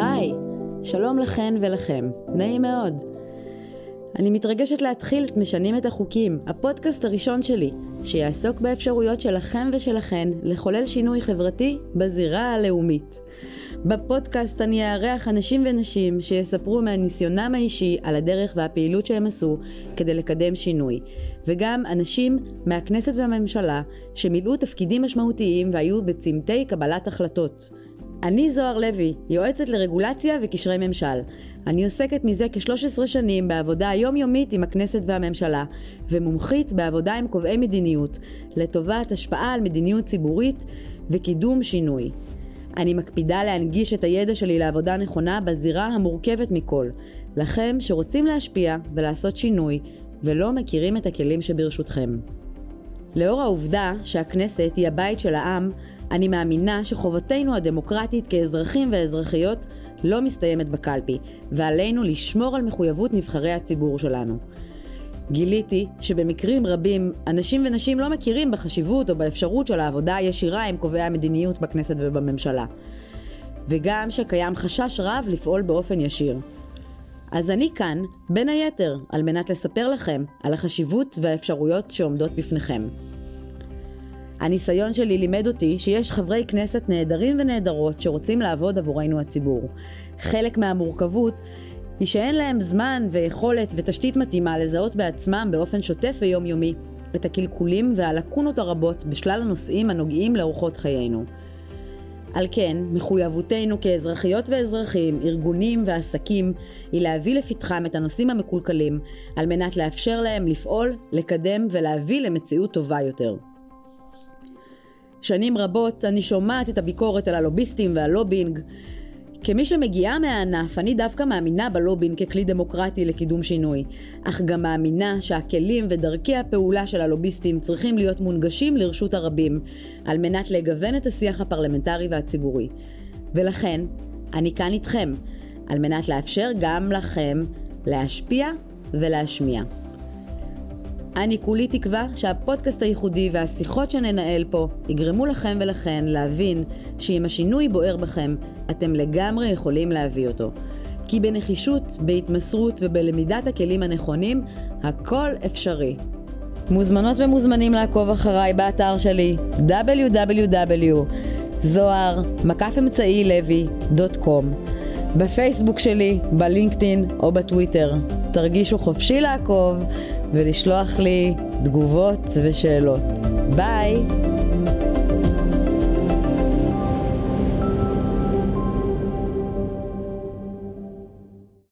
היי, שלום לכן ולכם, נעים מאוד. אני מתרגשת להתחיל את משנים את החוקים, הפודקאסט הראשון שלי, שיעסוק באפשרויות שלכם ושלכן לחולל שינוי חברתי בזירה הלאומית. בפודקאסט אני אארח אנשים ונשים שיספרו מהניסיונם האישי על הדרך והפעילות שהם עשו כדי לקדם שינוי, וגם אנשים מהכנסת והממשלה שמילאו תפקידים משמעותיים והיו בצמתי קבלת החלטות. אני זוהר לוי, יועצת לרגולציה וקשרי ממשל. אני עוסקת מזה כ-13 שנים בעבודה היומיומית עם הכנסת והממשלה, ומומחית בעבודה עם קובעי מדיניות, לטובת השפעה על מדיניות ציבורית וקידום שינוי. אני מקפידה להנגיש את הידע שלי לעבודה נכונה בזירה המורכבת מכל, לכם שרוצים להשפיע ולעשות שינוי, ולא מכירים את הכלים שברשותכם. לאור העובדה שהכנסת היא הבית של העם, אני מאמינה שחובתנו הדמוקרטית כאזרחים ואזרחיות לא מסתיימת בקלפי, ועלינו לשמור על מחויבות נבחרי הציבור שלנו. גיליתי שבמקרים רבים אנשים ונשים לא מכירים בחשיבות או באפשרות של העבודה הישירה עם קובעי המדיניות בכנסת ובממשלה. וגם שקיים חשש רב לפעול באופן ישיר. אז אני כאן, בין היתר, על מנת לספר לכם על החשיבות והאפשרויות שעומדות בפניכם. הניסיון שלי לימד אותי שיש חברי כנסת נהדרים ונהדרות שרוצים לעבוד עבורנו הציבור. חלק מהמורכבות היא שאין להם זמן ויכולת ותשתית מתאימה לזהות בעצמם באופן שוטף ויומיומי את הקלקולים והלקונות הרבות בשלל הנושאים הנוגעים לאורחות חיינו. על כן, מחויבותנו כאזרחיות ואזרחים, ארגונים ועסקים, היא להביא לפתחם את הנושאים המקולקלים, על מנת לאפשר להם לפעול, לקדם ולהביא למציאות טובה יותר. שנים רבות אני שומעת את הביקורת על הלוביסטים והלובינג. כמי שמגיעה מהענף, אני דווקא מאמינה בלובינג ככלי דמוקרטי לקידום שינוי, אך גם מאמינה שהכלים ודרכי הפעולה של הלוביסטים צריכים להיות מונגשים לרשות הרבים, על מנת לגוון את השיח הפרלמנטרי והציבורי. ולכן, אני כאן איתכם, על מנת לאפשר גם לכם להשפיע ולהשמיע. אני כולי תקווה שהפודקאסט הייחודי והשיחות שננהל פה יגרמו לכם ולכן להבין שאם השינוי בוער בכם, אתם לגמרי יכולים להביא אותו. כי בנחישות, בהתמסרות ובלמידת הכלים הנכונים, הכל אפשרי. מוזמנות ומוזמנים לעקוב אחריי באתר שלי לוי.com בפייסבוק שלי, בלינקדאין או בטוויטר. תרגישו חופשי לעקוב ולשלוח לי תגובות ושאלות. ביי!